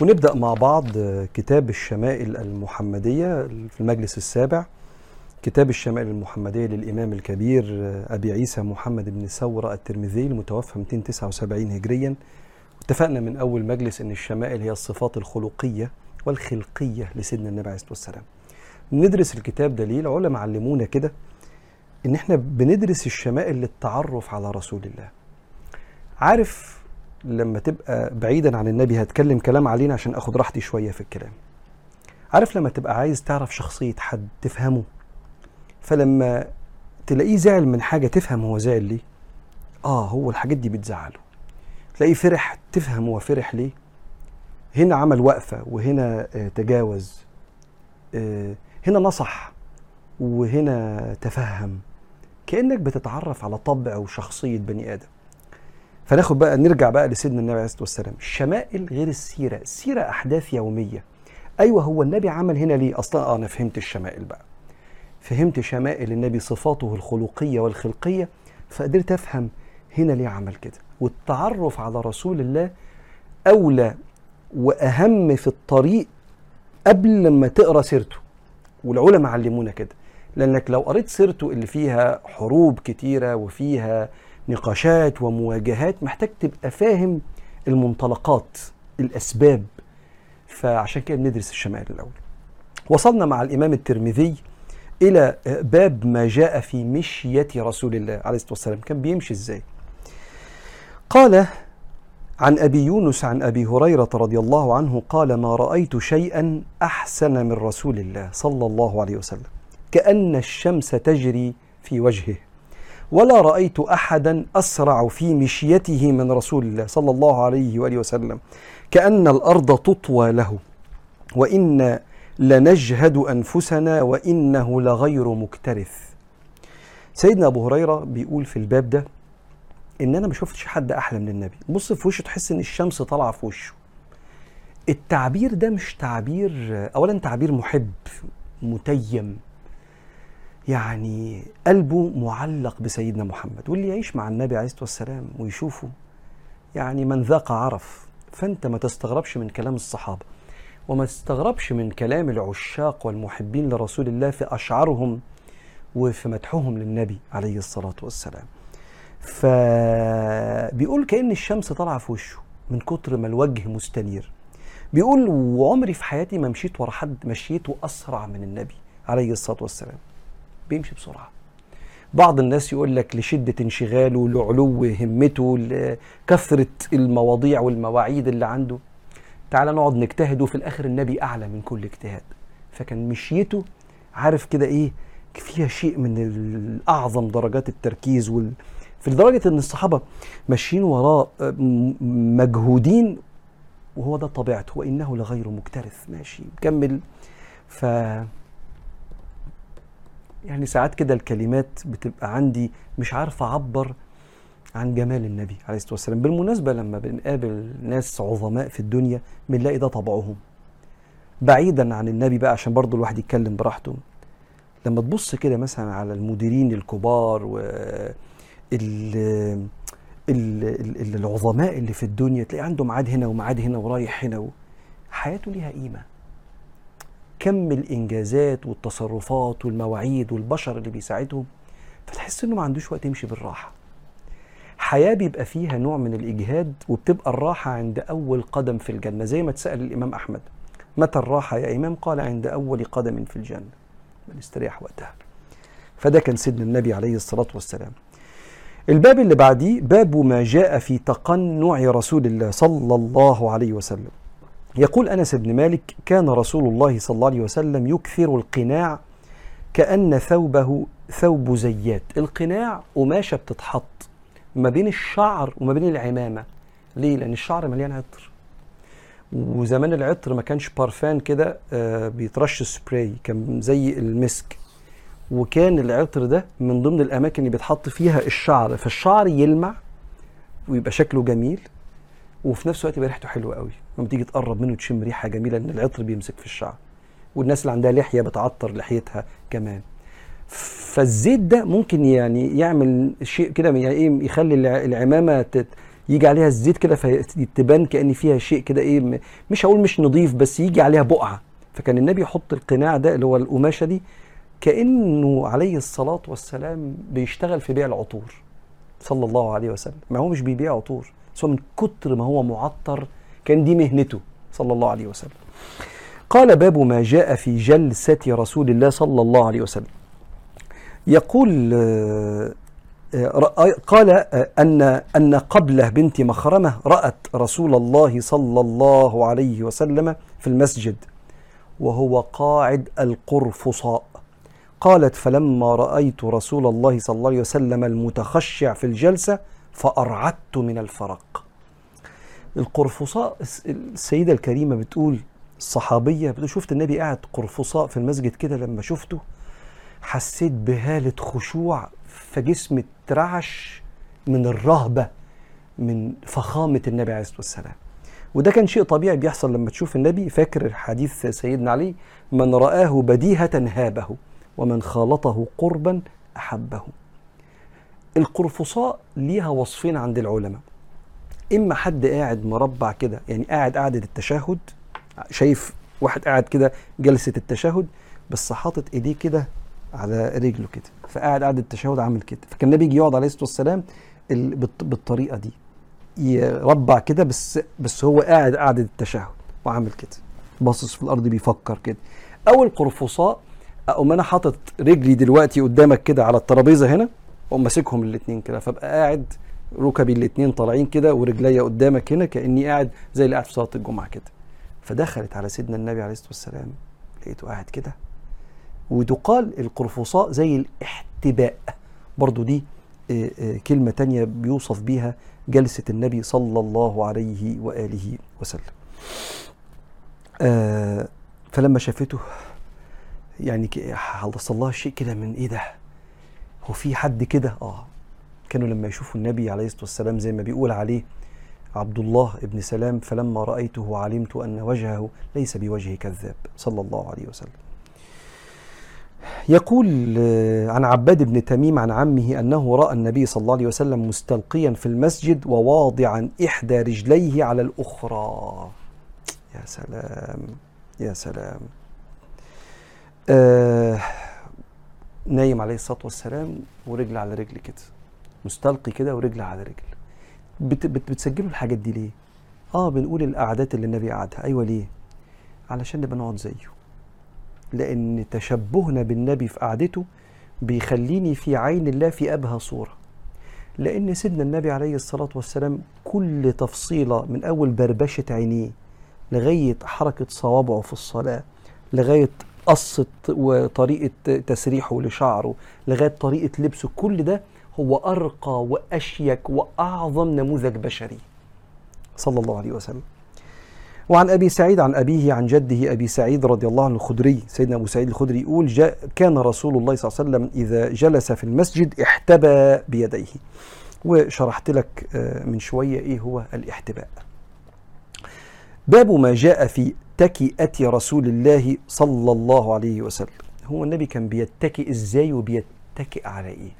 ونبدأ مع بعض كتاب الشمائل المحمدية في المجلس السابع. كتاب الشمائل المحمدية للإمام الكبير أبي عيسى محمد بن ثورة الترمذي المتوفى 279 هجريا. اتفقنا من أول مجلس أن الشمائل هي الصفات الخلقية والخلقية لسيدنا النبي عليه الصلاة والسلام. ندرس الكتاب ده ليه العلماء علمونا كده إن إحنا بندرس الشمائل للتعرف على رسول الله. عارف لما تبقى بعيدا عن النبي هتكلم كلام علينا عشان أخد راحتي شوية في الكلام. عارف لما تبقى عايز تعرف شخصية حد تفهمه؟ فلما تلاقيه زعل من حاجة تفهم هو زعل ليه؟ آه هو الحاجات دي بتزعله. تلاقيه فرح تفهم هو فرح ليه؟ هنا عمل وقفة وهنا آه تجاوز آه هنا نصح وهنا تفهم. كأنك بتتعرف على طبع وشخصيه بني آدم. فناخد بقى نرجع بقى لسيدنا النبي عليه الصلاة والسلام. الشمائل غير السيرة السيره أحداث يومية. أيوه هو النبي عمل هنا ليه؟ أصلا أنا فهمت الشمائل بقى. فهمت شمائل النبي صفاته الخلقية والخلقية فقدرت أفهم هنا ليه عمل كده. والتعرف على رسول الله أولى وأهم في الطريق قبل لما تقرأ سيرته. والعلماء علمونا كده. لأنك لو قريت سيرته اللي فيها حروب كتيرة وفيها نقاشات ومواجهات محتاج تبقى فاهم المنطلقات الأسباب. فعشان كده بندرس الشمائل الأول. وصلنا مع الإمام الترمذي إلى باب ما جاء في مشية رسول الله عليه الصلاة والسلام. كان بيمشي إزاي؟ قال عن أبي يونس عن أبي هريرة رضي الله عنه قال ما رأيت شيئا أحسن من رسول الله صلى الله عليه وسلم. كأن الشمس تجري في وجهه. ولا رأيت أحدا أسرع في مشيته من رسول الله صلى الله عليه وآله وسلم كأن الأرض تطوى له وإن لنجهد أنفسنا وإنه لغير مكترث. سيدنا أبو هريرة بيقول في الباب ده إن أنا ما شفتش حد أحلى من النبي. بص في وشه تحس إن الشمس طالعة في وشه. التعبير ده مش تعبير اولا تعبير محب متيم. يعني قلبه معلق بسيدنا محمد واللي يعيش مع النبي عليه الصلاة والسلام ويشوفه يعني من ذاق عرف فأنت ما تستغربش من كلام الصحابة وما تستغربش من كلام العشاق والمحبين لرسول الله في أشعارهم وفي مدحهم للنبي عليه الصلاة والسلام. فبيقول كأن الشمس طالعة في وشه من كتر ما الوجه مستنير. بيقول وعمري في حياتي ما مشيت ورا حد مشيته أسرع من النبي عليه الصلاة والسلام. بيمشي بسرعة. بعض الناس يقول لك لشدة انشغاله لعلو همته لكثرة المواضيع والمواعيد اللي عنده. تعال نقعد نجتهد وفي الآخر النبي أعلى من كل اجتهاد. فكان مشيته عارف كده إيه؟ فيها شيء من أعظم درجات التركيز وال في لدرجة إن الصحابة ماشيين وراه مجهودين وهو ده طبيعته وإنه لغير مكترث ماشي مكمل. ف يعني ساعات كده الكلمات بتبقى عندي مش عارف أعبر عن جمال النبي عليه الصلاة والسلام. بالمناسبة لما بنقابل ناس عظماء في الدنيا بنلاقي ده طبعهم. بعيدا عن النبي بقى عشان برضو الواحد يتكلم براحته. لما تبص كده مثلا على المديرين الكبار و ال ال العظماء اللي في الدنيا تلاقي عنده ميعاد هنا وميعاد هنا ورايح هنا و... حياته ليها قيمة. كم الإنجازات والتصرفات والمواعيد والبشر اللي بيساعدهم فتحس إنه ما عندوش وقت يمشي بالراحة. حياة بيبقى فيها نوع من الإجهاد وبتبقى الراحة عند أول قدم في الجنة زي ما تسأل الإمام أحمد متى الراحة يا إمام؟ قال عند أول قدم في الجنة. بنستريح وقتها. فده كان سيدنا النبي عليه الصلاة والسلام. الباب اللي بعديه باب ما جاء في تقنع رسول الله صلى الله عليه وسلم. يقول أنس بن مالك كان رسول الله صلى الله عليه وسلم يكثر القناع كأن ثوبه ثوب زيات. القناع قماشة بتتحط ما بين الشعر وما بين العمامة. ليه؟ لأن الشعر مليان عطر. وزمان العطر ما كانش بارفان كده آه بيترش سبراي كان زي المسك. وكان العطر ده من ضمن الأماكن اللي بيتحط فيها الشعر. فالشعر يلمع ويبقى شكله جميل. وفي نفس الوقت يبقى ريحته حلوة قوي. لما تيجي تقرب منه تشم ريحة جميلة إن العطر بيمسك في الشعر. والناس اللي عندها لحية بتعطر لحيتها كمان. فالزيت ده ممكن يعني يعمل شيء كده يعني إيه يخلي العمامة تت يجي عليها الزيت كده فتبان كأن فيها شيء كده إيه مش هقول مش نظيف بس يجي عليها بقعة. فكان النبي يحط القناع ده اللي هو القماشة دي كأنه عليه الصلاة والسلام بيشتغل في بيع العطور. صلى الله عليه وسلم. ما هو مش بيبيع عطور. بس من كتر ما هو معطر كان دي مهنته صلى الله عليه وسلم. قال باب ما جاء في جلسة رسول الله صلى الله عليه وسلم. يقول آه، آه، قال آه، أن أن قبله بنت مخرمة رأت رسول الله صلى الله عليه وسلم في المسجد وهو قاعد القرفصاء. قالت فلما رأيت رسول الله صلى الله عليه وسلم المتخشع في الجلسة فأرعدت من الفرق. القرفصاء السيدة الكريمة بتقول الصحابية بتقول شفت النبي قاعد قرفصاء في المسجد كده لما شفته؟ حسيت بهالة خشوع فجسمي اترعش من الرهبة من فخامة النبي عليه الصلاة والسلام. وده كان شيء طبيعي بيحصل لما تشوف النبي. فاكر حديث سيدنا علي؟ من رآه بديهة هابه ومن خالطه قربا أحبه. القرفصاء ليها وصفين عند العلماء. إما حد قاعد مربع كده يعني قاعد قعدة التشهد شايف واحد قاعد كده جلسة التشهد بس حاطط إيديه كده على رجله كده فقاعد قاعد التشهد عامل كده. فكان النبي يجي يقعد عليه الصلاة والسلام بالطريقة دي يربع كده بس بس هو قاعد قاعد التشهد وعامل كده. باصص في الأرض بيفكر كده. أو القرفصاء أقوم أنا حاطط رجلي دلوقتي قدامك كده على الترابيزة هنا واقوم ماسكهم الاثنين كده. فابقى قاعد ركبي الاثنين طالعين كده ورجليا قدامك هنا كأني قاعد زي اللي قاعد في صلاه الجمعة كده. فدخلت على سيدنا النبي عليه الصلاة والسلام لقيته قاعد كده. وتقال القرفصاء زي الاحتباء. برضو دي آه، آه، كلمة تانية بيوصف بيها جلسة النبي صلى الله عليه وآله وسلم. آه، فلما شافته يعني حصل لها شيء كده من إيه ده؟ هو في حد كده؟ آه. كانوا لما يشوفوا النبي عليه الصلاة والسلام زي ما بيقول عليه عبد الله بن سلام فلما رأيته علمت أن وجهه ليس بوجه كذاب صلى الله عليه وسلم. يقول آه، عن عباد بن تميم عن عمه أنه رأى النبي صلى الله عليه وسلم مستلقيا في المسجد وواضعا إحدى رجليه على الأخرى. يا سلام يا سلام. آه نايم عليه الصلاة والسلام ورجل على رجل كده. مستلقي كده ورجل على رجل. بت بت بتسجلوا الحاجات دي ليه؟ آه بنقول القعدات اللي النبي قعدها. أيوه ليه؟ علشان نبقى نقعد زيه. لأن تشبهنا بالنبي في قعدته بيخليني في عين الله في أبهى صورة. لأن سيدنا النبي عليه الصلاة والسلام كل تفصيلة من أول بربشة عينيه لغاية حركة صوابعه في الصلاة لغاية قصة وطريقة تسريحه لشعره لغاية طريقة لبسه. كل ده هو أرقى وأشيك وأعظم نموذج بشري. صلى الله عليه وسلم. وعن أبي سعيد عن أبيه عن جده أبي سعيد رضي الله عنه الخدري. سيدنا أبو سعيد الخدري يقول جاء كان رسول الله صلى الله عليه وسلم إذا جلس في المسجد احتبى بيديه. وشرحت لك آه، من شوية إيه هو الاحتباء. باب ما جاء في تكئة رسول الله صلى الله عليه وسلم. هو النبي كان بيتكئ إزاي وبيتكئ على إيه؟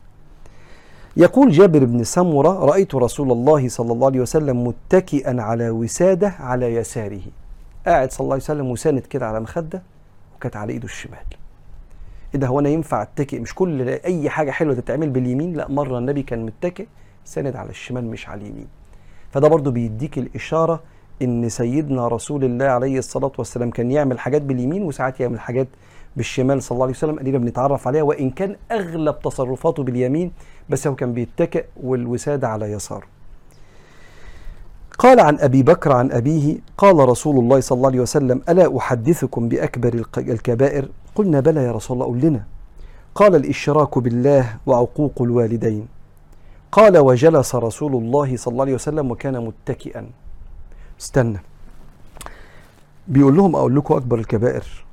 يقول جابر بن سمرة رأيت رسول الله صلى الله عليه وسلم متكئا على وسادة على يساره. قاعد صلى الله عليه وسلم وساند كده على مخدة وكانت على إيده الشمال. إيه ده هو أنا ينفع أتكئ؟ مش كل أي حاجة حلوة تتعمل باليمين؟ لا مرة النبي كان متكئ ساند على الشمال مش على اليمين. فده برضو بيديك الإشارة إن سيدنا رسول الله عليه الصلاة والسلام كان يعمل حاجات باليمين وساعات يعمل حاجات بالشمال صلى الله عليه وسلم ادينا بنتعرف عليها وإن كان أغلب تصرفاته باليمين بس هو كان بيتكئ والوسادة على يساره. قال عن أبي بكر عن أبيه قال رسول الله صلى الله عليه وسلم ألا أحدثكم بأكبر الكبائر؟ قلنا بلى يا رسول الله قل لنا. قال الإشراك بالله وعقوق الوالدين. قال وجلس رسول الله صلى الله عليه وسلم وكان متكئا. استنى. بيقول لهم أقول لكم أكبر الكبائر.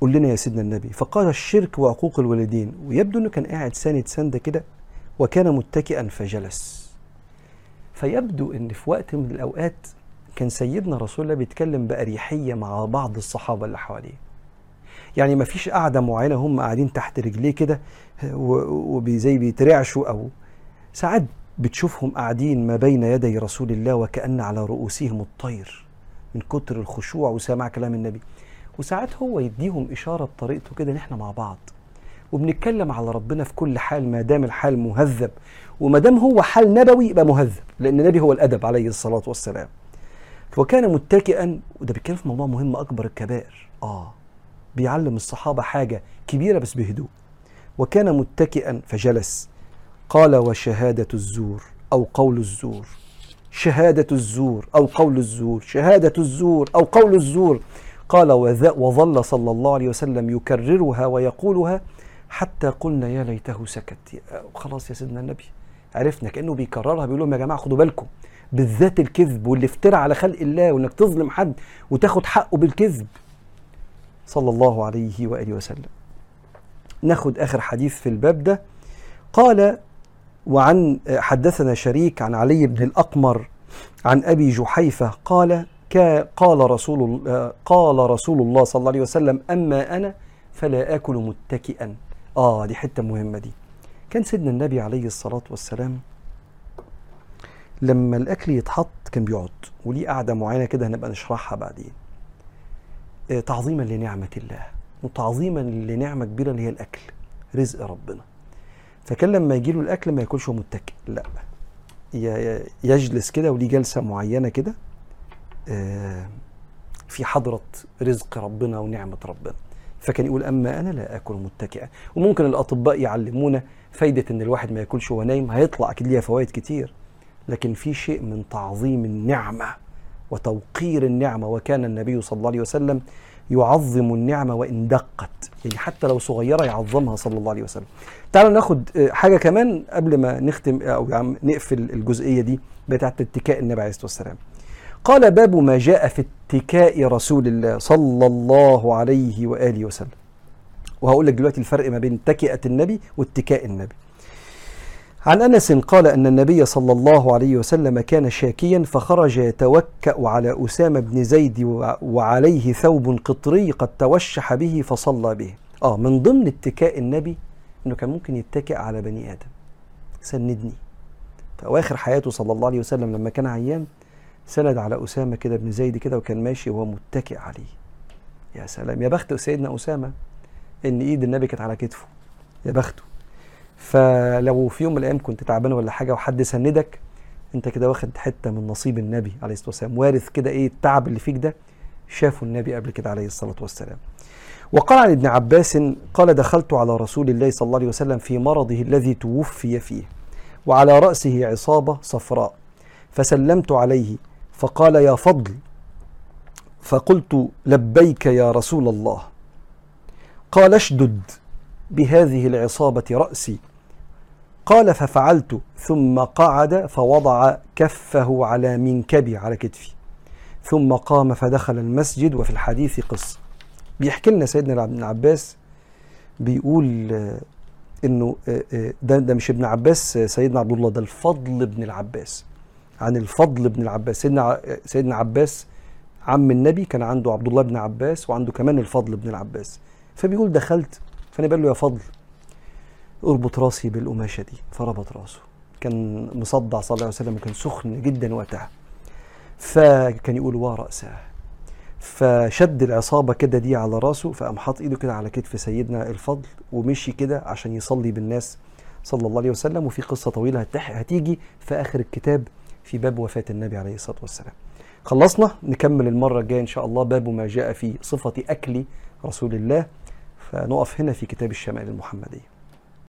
قول لنا يا سيدنا النبي. فقال الشرك وعقوق الوالدين. ويبدو إنه كان قاعد ساند سنده كده وكان متكئا فجلس. فيبدو إن في وقت من الأوقات كان سيدنا رسول الله بيتكلم بأريحية مع بعض الصحابة اللي حواليه. يعني ما فيش قعدة معينة هم قاعدين تحت رجليه كده وزي بيترعشوا أو ساعات بتشوفهم قاعدين ما بين يدي رسول الله وكأن على رؤوسهم الطير من كتر الخشوع وسماع كلام النبي. وساعات هو يديهم إشارة بطريقته كده إن إحنا مع بعض. وبنتكلم على ربنا في كل حال ما دام الحال مهذب. وما دام هو حال نبوي يبقى مهذب. لأن النبي هو الأدب عليه الصلاة والسلام. وكان متكئا وده بيتكلم في موضوع مهم أكبر الكبائر. آه. بيعلم الصحابة حاجة كبيرة بس بهدوء. وكان متكئا فجلس. قال وشهادة الزور أو قول الزور. شهادة الزور أو قول الزور. شهادة الزور أو قول الزور. قال وظل صلى الله عليه وسلم يكررها ويقولها حتى قلنا يا ليته سكت. خلاص يا سيدنا النبي عرفنا كأنه بيكررها بيقول لهم يا جماعة خدوا بالكم. بالذات الكذب والافتراء على خلق الله وإنك تظلم حد وتاخد حقه بالكذب. صلى الله عليه وآله وسلم. ناخد آخر حديث في الباب ده. قال وعن حدثنا شريك عن علي بن الأقمر عن أبي جحيفة قال قال رسول قال رسول الله صلى الله عليه وسلم أما أنا فلا آكل متكئا. آه دي حتة مهمة دي. كان سيدنا النبي عليه الصلاة والسلام لما الأكل يتحط كان بيقعد وليه قعده معينة كده هنبقى نشرحها بعدين. آه تعظيما لنعمة الله وتعظيما لنعمة كبيرة اللي هي الأكل رزق ربنا. فكان لما يجي له الأكل ما ياكلش متكئ لا. يجلس كده وليه جلسة معينة كده آه في حضرة رزق ربنا ونعمة ربنا. فكان يقول أما أنا لا آكل متكئا. وممكن الأطباء يعلمونا فايدة إن الواحد ما ياكلش وهو نايم هيطلع أكيد ليها فوائد كتير. لكن في شيء من تعظيم النعمة وتوقير النعمة وكان النبي صلى الله عليه وسلم يعظم النعمه وإن دقت. يعني حتى لو صغيرة يعظمها صلى الله عليه وسلم. تعالوا ناخد حاجة كمان قبل ما نختم أو نقفل الجزئية دي بتاعت اتكاء النبي عليه الصلاة والسلام. قال باب ما جاء في اتكاء رسول الله صلى الله عليه وآله وسلم. وهقول لك دلوقتي الفرق ما بين تكئة النبي واتكاء النبي. عن أنس قال أن النبي صلى الله عليه وسلم كان شاكيا فخرج يتوكأ على أسامة بن زيد وعليه ثوب قطري قد توشح به فصلى به. آه من ضمن اتكاء النبي إنه كان ممكن يتكئ على بني آدم. سندني. في اواخر حياته صلى الله عليه وسلم لما كان عيان سند على أسامة كده بن زيد كده وكان ماشي وهو متكئ عليه. يا سلام. يا بخت سيدنا أسامة إن إيد النبي كانت على كتفه. يا بخته. فلو في يوم من الأيام كنت تعبان ولا حاجة وحد سندك أنت كده واخد حتة من نصيب النبي عليه الصلاة والسلام. وارث كده إيه التعب اللي فيك ده شافه النبي قبل كده عليه الصلاة والسلام. وقال عن ابن عباس قال دخلت على رسول الله صلى الله عليه وسلم في مرضه الذي توفي فيه وعلى رأسه عصابة صفراء. فسلمت عليه فقال يا فضل فقلت لبيك يا رسول الله قال اشدد بهذه العصابة رأسي. قال ففعلت ثم قعد فوضع كفه على منكبي على كتفي. ثم قام فدخل المسجد وفي الحديث قصة. بيحكي لنا سيدنا ابن عباس بيقول إنه ده ده مش ابن عباس سيدنا عبد الله ده الفضل بن العباس. عن الفضل بن العباس. سيدنا سيدنا عباس عم النبي كان عنده عبد الله بن عباس وعنده كمان الفضل بن العباس. فبيقول دخلت فأنا بقول له يا فضل اربط راسي بالقماشة دي. فربط راسه. كان مصدع صلى الله عليه وسلم وكان سخن جدا وقتها. فكان يقول ورأسه فشد العصابة كده دي على راسه فقام حاط إيده كده على كتف سيدنا الفضل ومشي كده عشان يصلي بالناس صلى الله عليه وسلم. وفي قصة طويلة هتيجي في آخر الكتاب في باب وفاة النبي عليه الصلاة والسلام. خلصنا؟ نكمل المرة الجاية إن شاء الله باب ما جاء في صفة أكل رسول الله. فنقف هنا في كتاب الشمائل المحمدية.